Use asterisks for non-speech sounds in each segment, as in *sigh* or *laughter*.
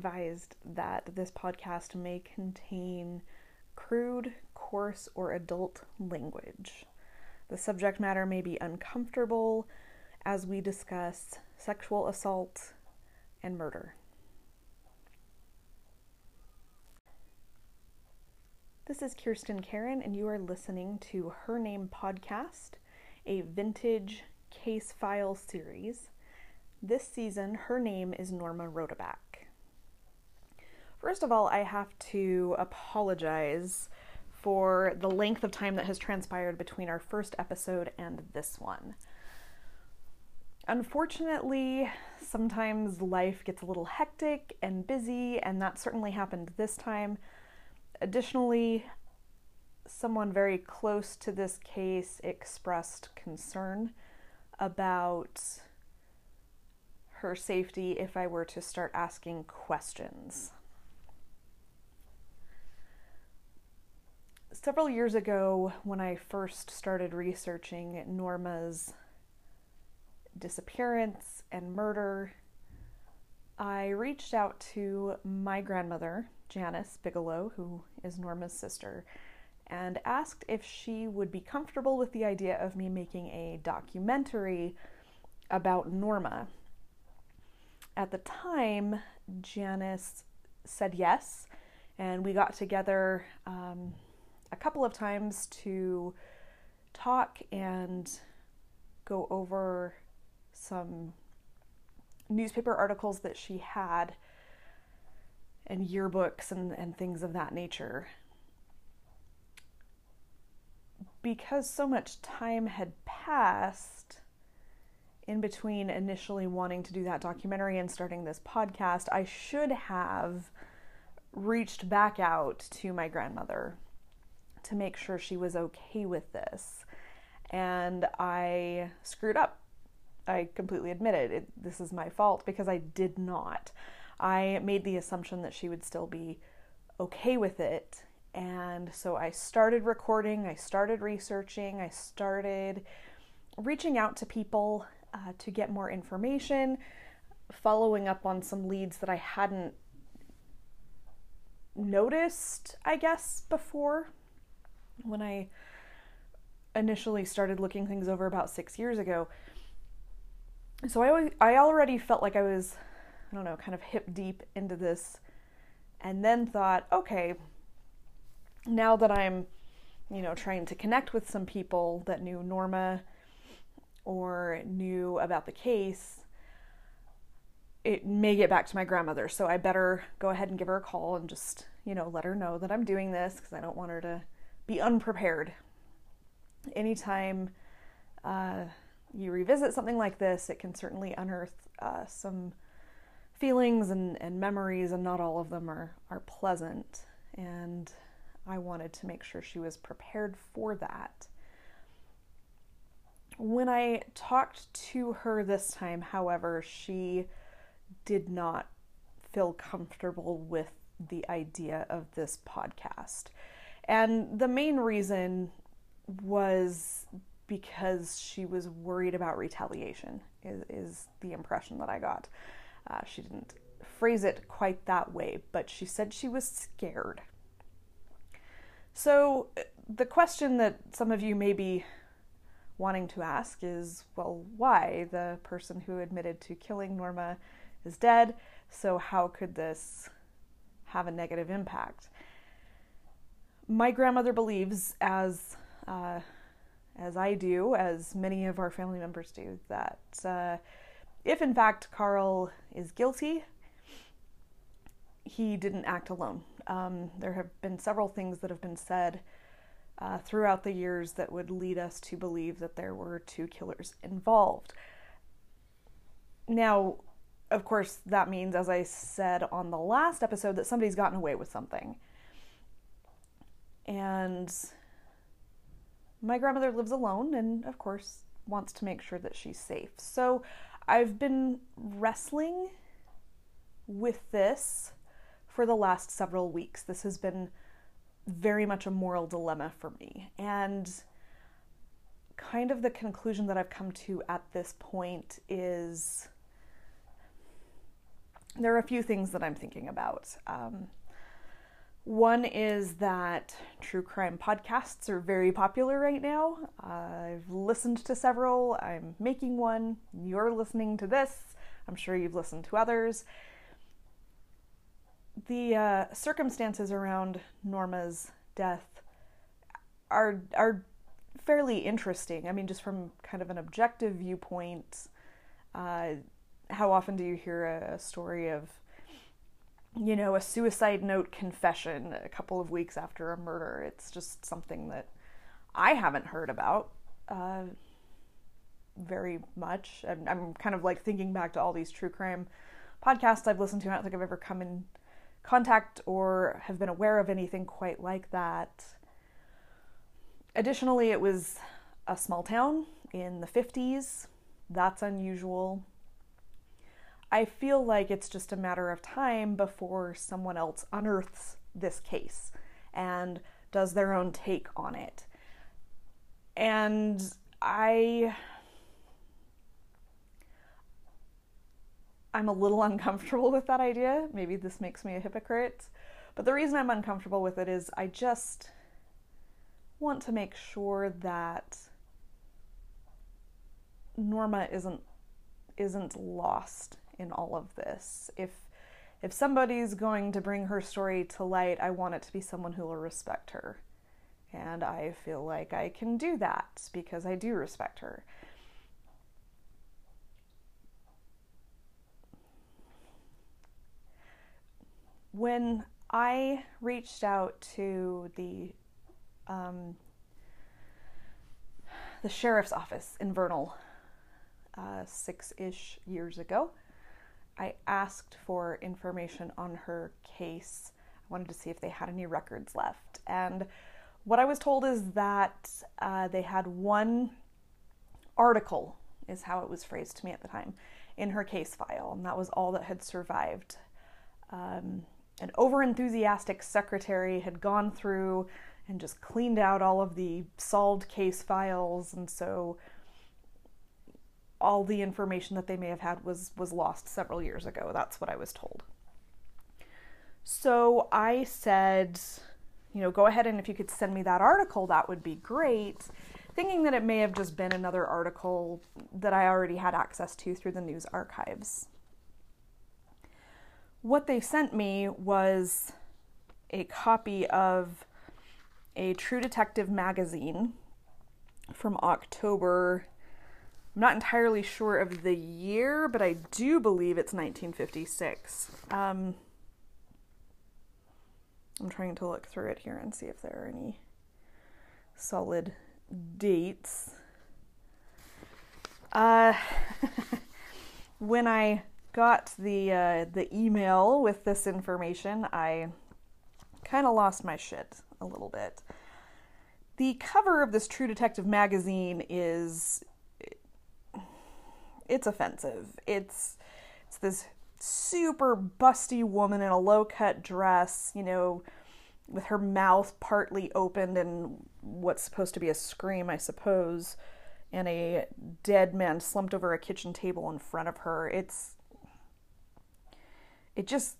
advised that this podcast may contain crude, coarse, or adult language. The subject matter may be uncomfortable as we discuss sexual assault and murder. This is Kirsten Karen, and you are listening to Her Name Podcast, a vintage case file series. This season, her name is Norma Rodeback. First of all, I have to apologize for the length of time that has transpired between our first episode and this one. Unfortunately, sometimes life gets a little hectic and busy, and that certainly happened this time. Additionally, someone very close to this case expressed concern about her safety if I were to start asking questions. Several years ago, when I first started researching Norma's disappearance and murder, I reached out to my grandmother, Janice Bigelow, who is Norma's sister, and asked if she would be comfortable with the idea of me making a documentary about Norma. At the time, Janice said yes, and we got together um, a couple of times to talk and go over some newspaper articles that she had and yearbooks and, and things of that nature. Because so much time had passed in between initially wanting to do that documentary and starting this podcast, I should have reached back out to my grandmother to make sure she was okay with this. And I screwed up. I completely admit it. it. This is my fault because I did not. I made the assumption that she would still be okay with it. And so I started recording, I started researching, I started reaching out to people uh, to get more information, following up on some leads that I hadn't noticed, I guess, before when I initially started looking things over about six years ago. So I, I already felt like I was, I don't know, kind of hip deep into this, and then thought, okay, now that I'm, you know, trying to connect with some people that knew Norma or knew about the case, it may get back to my grandmother. So I better go ahead and give her a call and just, you know, let her know that I'm doing this because I don't want her to be unprepared. Anytime uh, you revisit something like this, it can certainly unearth uh, some feelings and, and memories, and not all of them are, are pleasant. And I wanted to make sure she was prepared for that. When I talked to her this time, however, she did not feel comfortable with the idea of this podcast. And the main reason was because she was worried about retaliation, is, is the impression that I got. Uh, she didn't phrase it quite that way, but she said she was scared. So, the question that some of you may be wanting to ask is well, why? The person who admitted to killing Norma is dead, so how could this have a negative impact? My grandmother believes, as uh, as I do, as many of our family members do, that uh, if in fact Carl is guilty, he didn't act alone. Um, there have been several things that have been said uh, throughout the years that would lead us to believe that there were two killers involved. Now, of course, that means, as I said on the last episode, that somebody's gotten away with something. And my grandmother lives alone and, of course, wants to make sure that she's safe. So I've been wrestling with this for the last several weeks. This has been very much a moral dilemma for me. And kind of the conclusion that I've come to at this point is there are a few things that I'm thinking about. Um, one is that true crime podcasts are very popular right now. I've listened to several, I'm making one, you're listening to this, I'm sure you've listened to others. The uh, circumstances around Norma's death are, are fairly interesting. I mean, just from kind of an objective viewpoint, uh, how often do you hear a, a story of you know, a suicide note confession a couple of weeks after a murder. It's just something that I haven't heard about uh, very much. I'm, I'm, kind of like thinking back to all these true crime podcasts I've listened to. I don't think I've ever come in contact or have been aware of anything quite like that. Additionally, it was a small town in the 50s. That's unusual. I feel like it's just a matter of time before someone else unearths this case and does their own take on it. And I I'm a little *laughs* uncomfortable with that idea. Maybe this makes me a hypocrite. But the reason I'm uncomfortable with it is I just want to make sure that Norma isn't isn't lost in all of this. If if somebody's going to bring her story to light, I want it to be someone who will respect her. And I feel like I can do that because I do respect her. When I reached out to the um, the sheriff's office in Vernal uh, six ish years ago, I asked for information on her case. I wanted to see if they had any records left. And what I was told is that uh, they had one article, is how it was phrased to me at the time, in her case file, and that was all that had survived. Um, an overenthusiastic secretary had gone through and just cleaned out all of the solved case files, and so all the information that they may have had was was lost several years ago. That's what I was told. So I said, you know, go ahead and if you could send me that article, that would be great. Thinking that it may have just been another article that I already had access to through the news archives. What they sent me was a copy of a True Detective magazine from October I'm not entirely sure of the year, but I do believe it's 1956. Um, I'm trying to look through it here and see if there are any solid dates. Uh, *laughs* when I got the uh, the email with this information, I kind of lost my shit a little bit. The cover of this True Detective magazine is it's offensive. It's it's this super busty woman in a low cut dress, you know, with her mouth partly opened and what's supposed to be a scream, I suppose, and a dead man slumped over a kitchen table in front of her. It's it just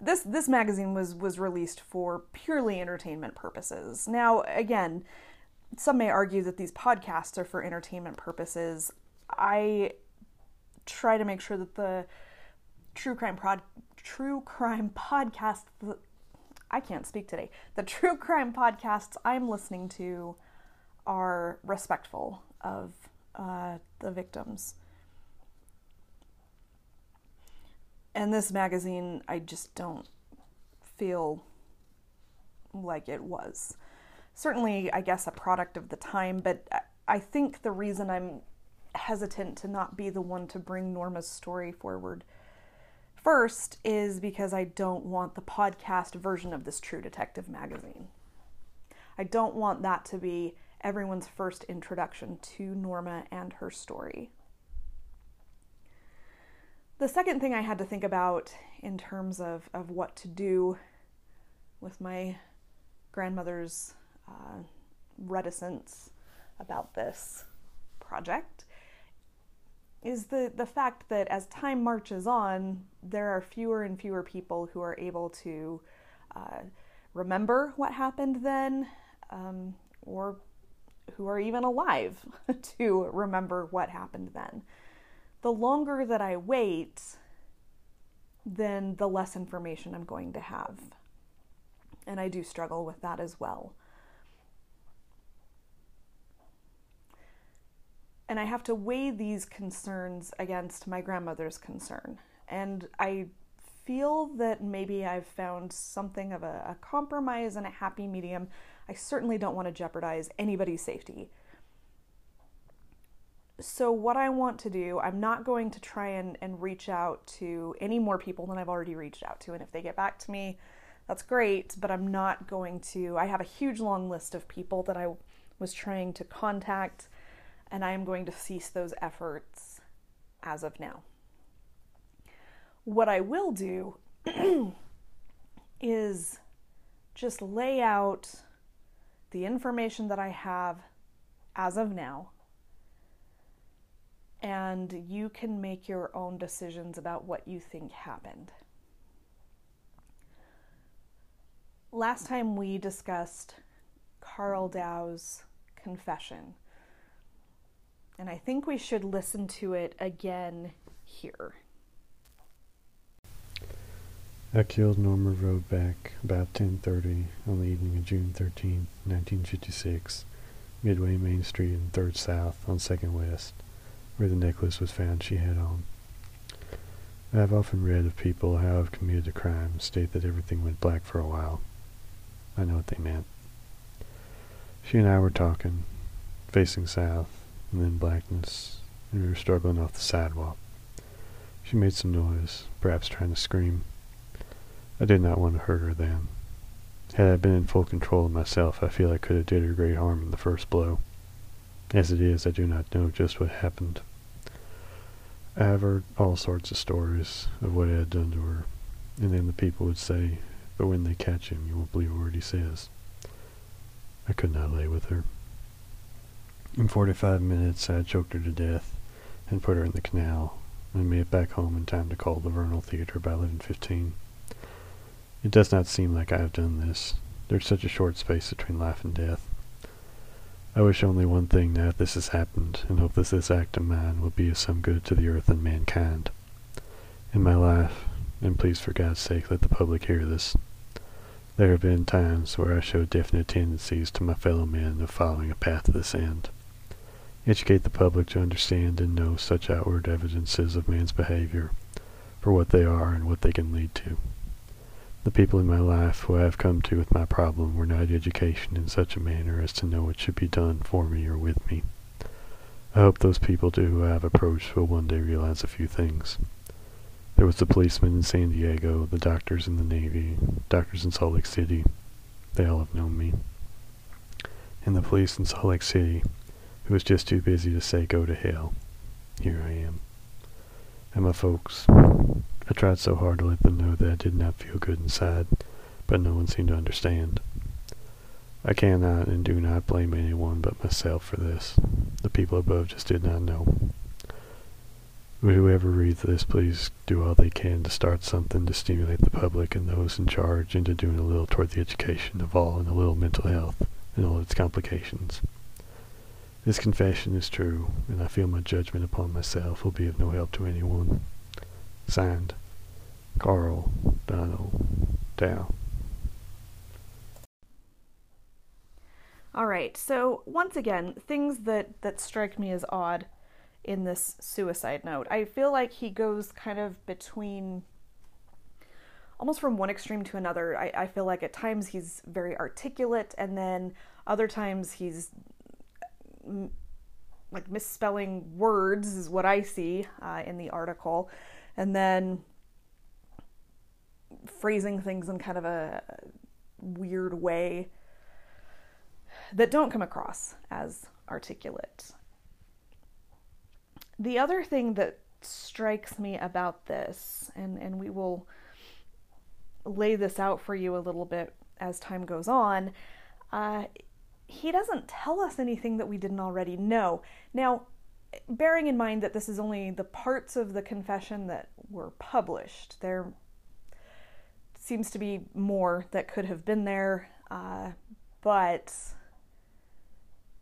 this this magazine was was released for purely entertainment purposes. Now, again, some may argue that these podcasts are for entertainment purposes. I try to make sure that the true crime prod true crime podcast I can't speak today. The true crime podcasts I'm listening to are respectful of uh, the victims. And this magazine, I just don't feel like it was certainly, I guess, a product of the time, but I think the reason I'm hesitant to not be the one to bring Norma's story forward first is because I don't want the podcast version of this True Detective magazine. I don't want that to be everyone's first introduction to Norma and her story. The second thing I had to think about in terms of, of what to do with my grandmother's uh, reticence about this project is the, the fact that as time marches on, there are fewer and fewer people who are able to uh, remember what happened then um, or who are even alive *laughs* to remember what happened then. The longer that I wait, then the less information I'm going to have. And I do struggle with that as well. And I have to weigh these concerns against my grandmother's concern. And I feel that maybe I've found something of a, a compromise and a happy medium. I certainly don't want to jeopardize anybody's safety. So, what I want to do, I'm not going to try and, and reach out to any more people than I've already reached out to. And if they get back to me, that's great, but I'm not going to. I have a huge long list of people that I was trying to contact, and I am going to cease those efforts as of now. What I will do *clears throat* is just lay out the information that I have as of now, and you can make your own decisions about what you think happened. Last time we discussed Carl Dow's confession, and I think we should listen to it again here. I killed Norma Rodeback about 10.30 on the evening of June 13, 1956, midway Main Street and 3rd South on 2nd West, where the necklace was found she had on. I have often read of people how have committed a crime state that everything went black for a while. I know what they meant. She and I were talking, facing south, and then blackness, and we were struggling off the sidewalk. She made some noise, perhaps trying to scream. I did not want to hurt her then. Had I been in full control of myself, I feel I could have did her great harm in the first blow. As it is, I do not know just what happened. I have heard all sorts of stories of what I had done to her, and then the people would say, but when they catch him, you won't believe a word he says. I could not lay with her. In forty-five minutes, I choked her to death and put her in the canal, and made it back home in time to call the Vernal Theater by 11.15. It does not seem like I have done this. There's such a short space between life and death. I wish only one thing now that this has happened, and hope that this act of mine will be of some good to the earth and mankind. In my life, and please for God's sake let the public hear this, there have been times where I showed definite tendencies to my fellow men of following a path to this end. Educate the public to understand and know such outward evidences of man's behavior for what they are and what they can lead to. The people in my life who I have come to with my problem were not educated in such a manner as to know what should be done for me or with me. I hope those people too who I have approached will one day realize a few things. There was the policeman in San Diego, the doctors in the Navy, doctors in Salt Lake City. They all have known me. And the police in Salt Lake City, was just too busy to say go to hell. Here I am. And my folks, I tried so hard to let them know that I did not feel good inside, but no one seemed to understand. I cannot and do not blame anyone but myself for this. The people above just did not know. Whoever reads this please do all they can to start something to stimulate the public and those in charge into doing a little toward the education of all and a little mental health and all its complications. This confession is true, and I feel my judgment upon myself will be of no help to anyone. Signed, Carl Donald Dow. All right. So once again, things that that strike me as odd in this suicide note. I feel like he goes kind of between almost from one extreme to another. I, I feel like at times he's very articulate, and then other times he's like misspelling words, is what I see uh, in the article, and then phrasing things in kind of a weird way that don't come across as articulate. The other thing that strikes me about this, and, and we will lay this out for you a little bit as time goes on, uh, he doesn't tell us anything that we didn't already know. Now, bearing in mind that this is only the parts of the confession that were published. There seems to be more that could have been there, uh, but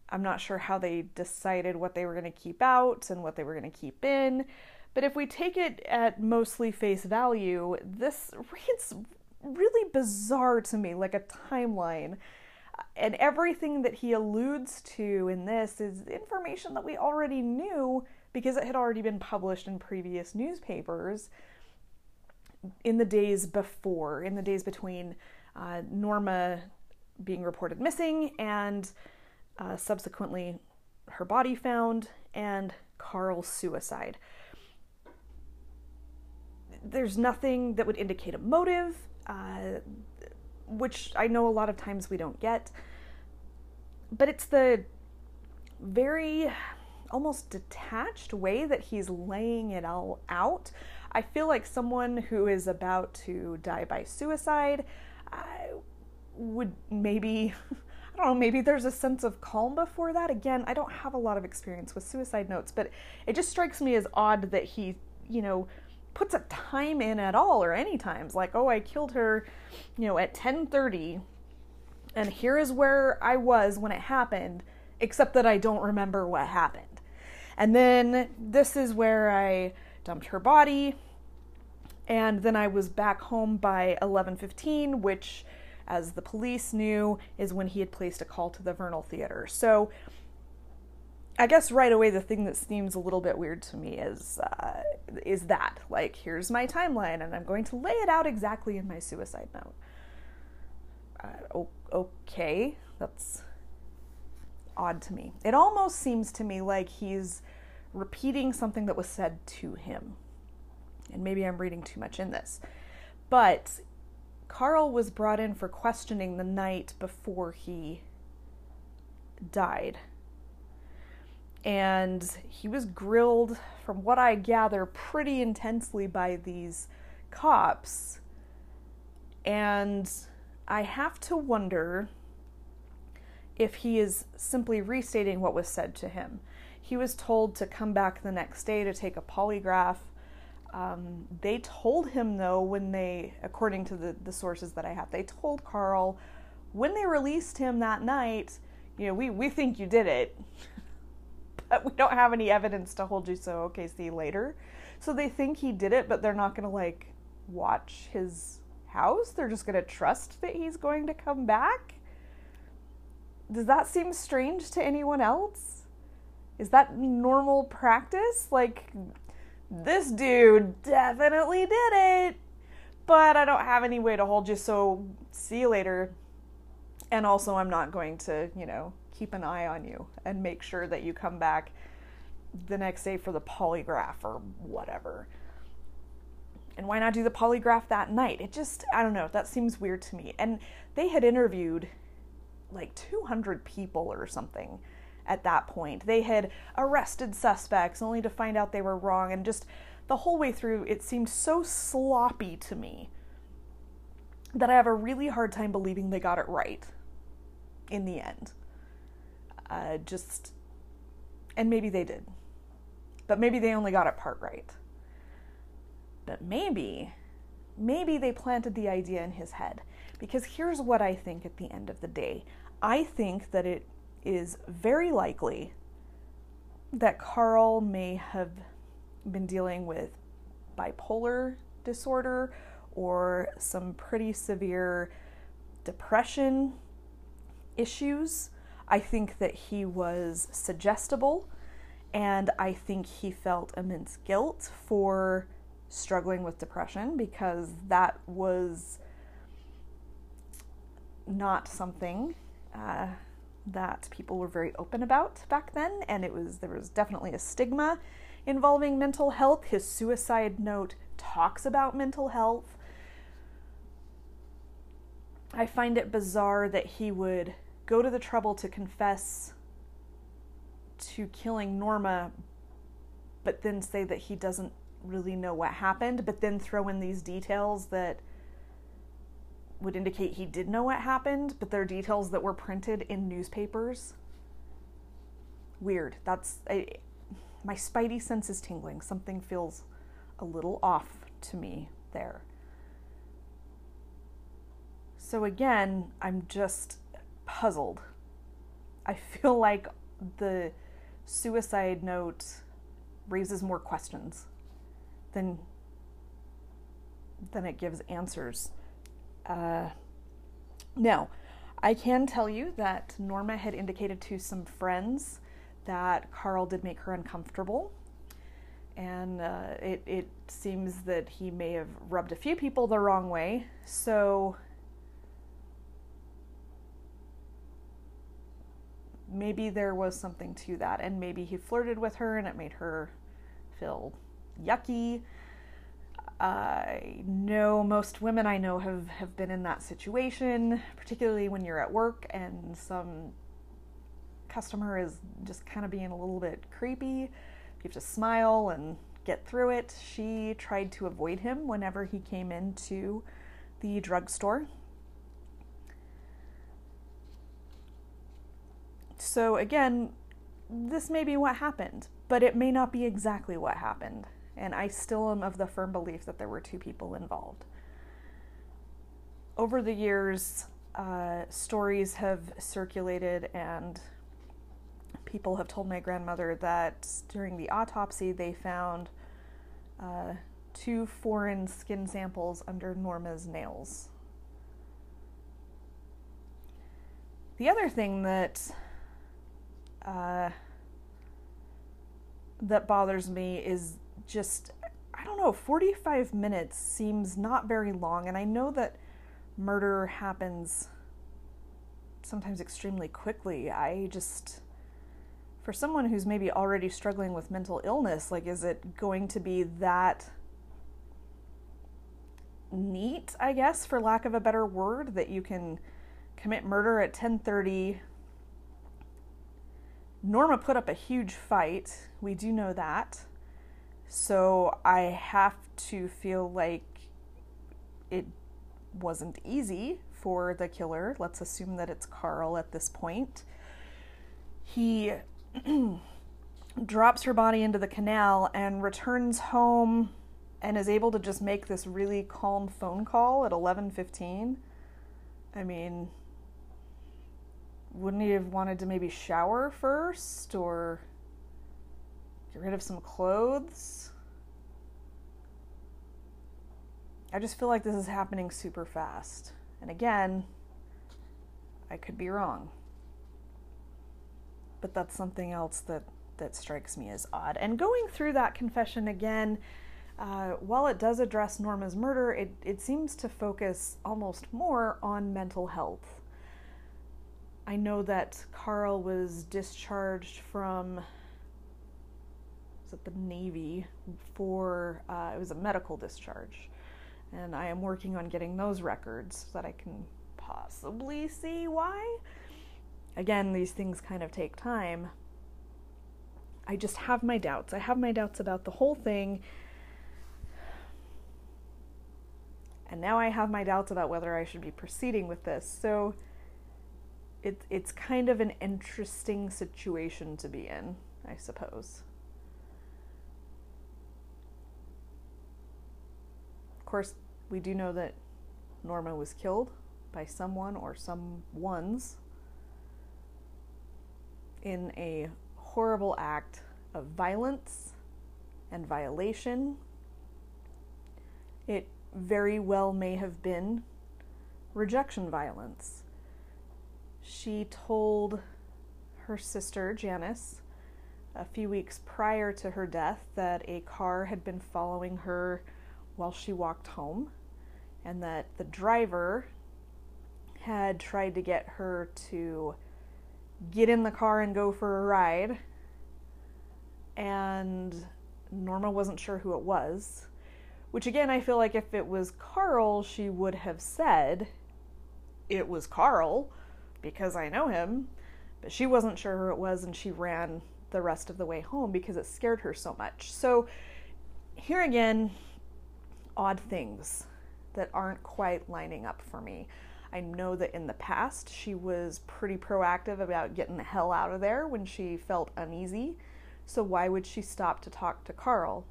I'm not sure how they decided what they were going to keep out and what they were going to keep in. But if we take it at mostly face value, this reads really bizarre to me, like a timeline. And everything that he alludes to in this is information that we already knew because it had already been published in previous newspapers in the days before, in the days between uh, Norma being reported missing and uh, subsequently her body found and Carl's suicide. There's nothing that would indicate a motive, uh, which I know a lot of times we don't get. But it's the very almost detached way that he's laying it all out. I feel like someone who is about to die by suicide I would maybe *laughs* I don't know, maybe there's a sense of calm before that. Again, I don't have a lot of experience with suicide notes, but it just strikes me as odd that he, you know, puts a time in at all or any times like, "Oh, I killed her, you know, at 10:30 and here is where I was when it happened, except that I don't remember what happened." And then this is where I dumped her body and then I was back home by 11:15, which as the police knew, is when he had placed a call to the Vernal Theater. So I guess right away the thing that seems a little bit weird to me is uh, is that like here's my timeline and I'm going to lay it out exactly in my suicide note. Uh, okay, that's odd to me. It almost seems to me like he's repeating something that was said to him. And maybe I'm reading too much in this. But Carl was brought in for questioning the night before he died. And he was grilled, from what I gather, pretty intensely by these cops. And I have to wonder if he is simply restating what was said to him. He was told to come back the next day to take a polygraph um, they told him, though, when they, according to the, the sources that I have, they told Carl when they released him that night, you know, we, we think you did it, *laughs* *laughs* we don't have any evidence to hold you, so okay, see you later. So they think he did it, but they're not going to like watch his house. They're just going to trust that he's going to come back. Does that seem strange to anyone else? Is that normal practice? Like, this dude definitely did it, but I don't have any way to hold you, so see you later. And also, I'm not going to, you know, keep an eye on you and make sure that you come back the next day for the polygraph or whatever. And why not do the polygraph that night? It just, I don't know, that seems weird to me. And they had interviewed like 200 people or something at that point. They had arrested suspects only to find out they were wrong, and just the whole way through, it seemed so sloppy to me that I have a really hard time believing they got it right in the end. Uh, just, and maybe they did, but maybe they only got it part right. But maybe, maybe they planted the idea in his head. Because here's what I think at the end of the day I think that it is very likely that Carl may have been dealing with bipolar disorder or some pretty severe depression issues. I think that he was suggestible and I think he felt immense guilt for struggling with depression because that was not something uh, that people were very open about back then, and it was there was definitely a stigma involving mental health. His suicide note talks about mental health. I find it bizarre that he would go to the trouble to confess to killing Norma, but then say that he doesn't really know what happened, but then throw in these details that would indicate he did know what happened, but they're details that were printed in newspapers. Weird. That's I, my spidey sense is tingling. Something feels a little off to me there. So again, I'm just puzzled. I feel like the suicide note raises more questions than than it gives answers. Uh, now, I can tell you that Norma had indicated to some friends that Carl did make her uncomfortable. And uh, it, it seems that he may have rubbed a few people the wrong way. So maybe there was something to that. And maybe he flirted with her and it made her feel yucky. I know most women I know have, have been in that situation, particularly when you're at work and some customer is just kind of being a little bit creepy. You have to smile and get through it. She tried to avoid him whenever he came into the drugstore. So, again, this may be what happened, but it may not be exactly what happened and I still am of the firm belief that there were two people involved. Over the years, uh, stories have circulated, and people have told my grandmother that during the autopsy they found uh, two foreign skin samples under Norma's nails. The other thing that uh, that bothers me is just, I don't know, 45 minutes seems not very long. And I know that murder happens sometimes extremely quickly. I just, for someone who's maybe already struggling with mental illness, like, is it going to be that neat, I guess, for lack of a better word, that you can commit murder at 1030 Norma put up a huge fight. We do know that. So I have to feel like it wasn't easy for the killer. Let's assume that it's Carl at this point. He *clears throat* drops her body into the canal and returns home and is able to just make this really calm phone call at 11:15. I mean, wouldn't he have wanted to maybe shower first or get rid of some clothes. I just feel like this is happening super fast. And again, I could be wrong. But that's something else that, that strikes me as odd. And going through that confession again, uh, while it does address Norma's murder, it, it seems to focus almost more on mental health. I know that Carl was discharged from was at the Navy for uh, it was a medical discharge, and I am working on getting those records so that I can possibly see why. Again, these things kind of take time. I just have my doubts. I have my doubts about the whole thing. And now I have my doubts about whether I should be proceeding with this. So it, it's kind of an interesting situation to be in, I suppose. Of course, we do know that Norma was killed by someone or some ones in a horrible act of violence and violation. It very well may have been rejection violence. She told her sister, Janice, a few weeks prior to her death that a car had been following her while she walked home, and that the driver had tried to get her to get in the car and go for a ride. And Norma wasn't sure who it was. Which, again, I feel like if it was Carl, she would have said it was Carl because I know him. But she wasn't sure who it was, and she ran the rest of the way home because it scared her so much. So, here again, odd things that aren't quite lining up for me. I know that in the past she was pretty proactive about getting the hell out of there when she felt uneasy. So why would she stop to talk to Carl,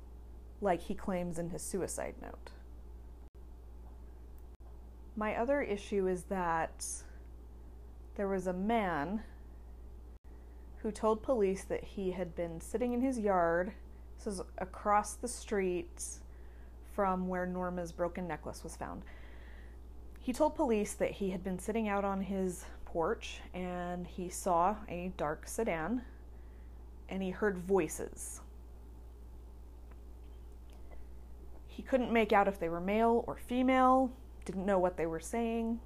like he claims in his suicide note? My other issue is that there was a man who told police that he had been sitting in his yard. This is across the street from where Norma's broken necklace was found. He told police that he had been sitting out on his porch and he saw a dark sedan and he heard voices. He couldn't make out if they were male or female, didn't know what they were saying.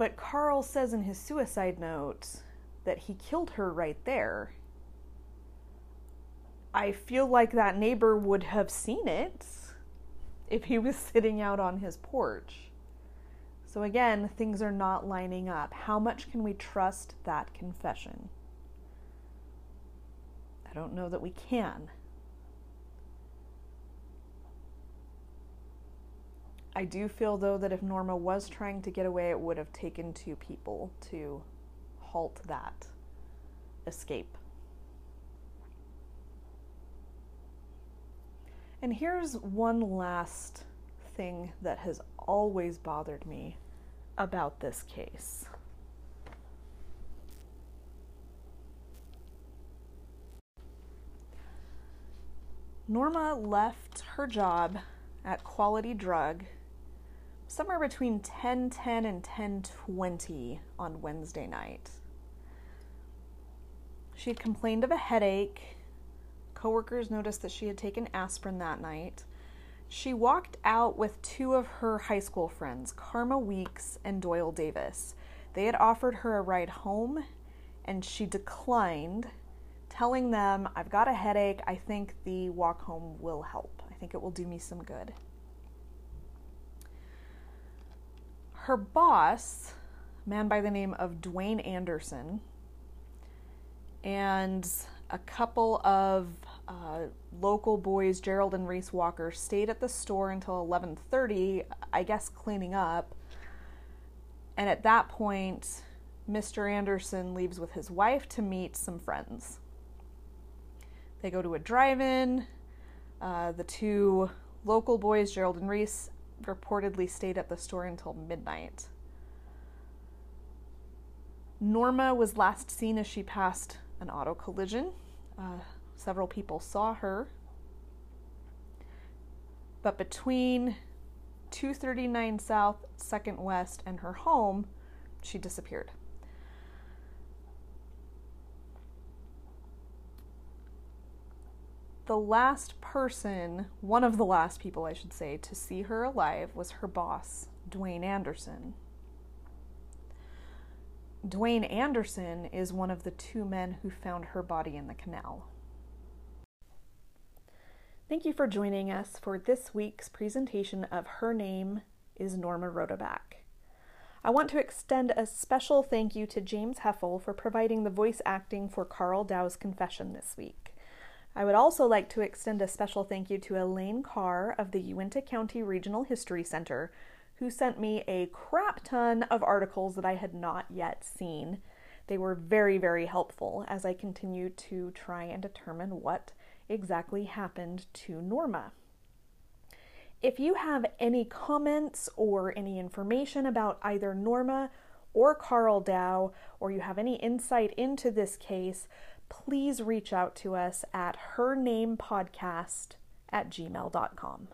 But Carl says in his suicide note that he killed her right there. I feel like that neighbor would have seen it if he was *laughs* sitting out on his porch. So again, things are not lining up. How much can we trust that confession? I don't know that we can. I do feel, though, that if Norma was trying to get away, it would have taken two people to halt that escape. And here's one last thing that has always bothered me about this case. Norma left her job at Quality Drug somewhere between 10:10 and 10:20 on Wednesday night. She had complained of a headache. Coworkers noticed that she had taken aspirin that night. She walked out with two of her high school friends, Karma Weeks and Doyle Davis. They had offered her a ride home and she declined telling them, I've got a headache. I think the walk home will help. I think it will do me some good. Her boss, a man by the name of Dwayne Anderson, and a couple of uh, local boys, Gerald and Reese Walker, stayed at the store until 11:30, I guess cleaning up. And at that point, Mr. Anderson leaves with his wife to meet some friends. They go to a drive in. Uh, the two local boys, Gerald and Reese, reportedly stayed at the store until midnight. Norma was last seen as she passed an auto collision. Uh, several people saw her. But between 239 South, 2nd West, and her home, she disappeared. The last person, one of the last people, I should say, to see her alive was her boss, Dwayne Anderson. Dwayne Anderson is one of the two men who found her body in the canal. Thank you for joining us for this week's presentation of Her Name is Norma Rodeback. I want to extend a special thank you to James Heffel for providing the voice acting for Carl Dow's confession this week. I would also like to extend a special thank you to Elaine Carr of the Uintah County Regional History Center, who sent me a crap ton of articles that I had not yet seen. They were very, very helpful as I continue to try and determine what exactly happened to Norma. If you have any comments or any information about either Norma or Carl Dow, or you have any insight into this case, please reach out to us at hernamepodcast at gmail.com.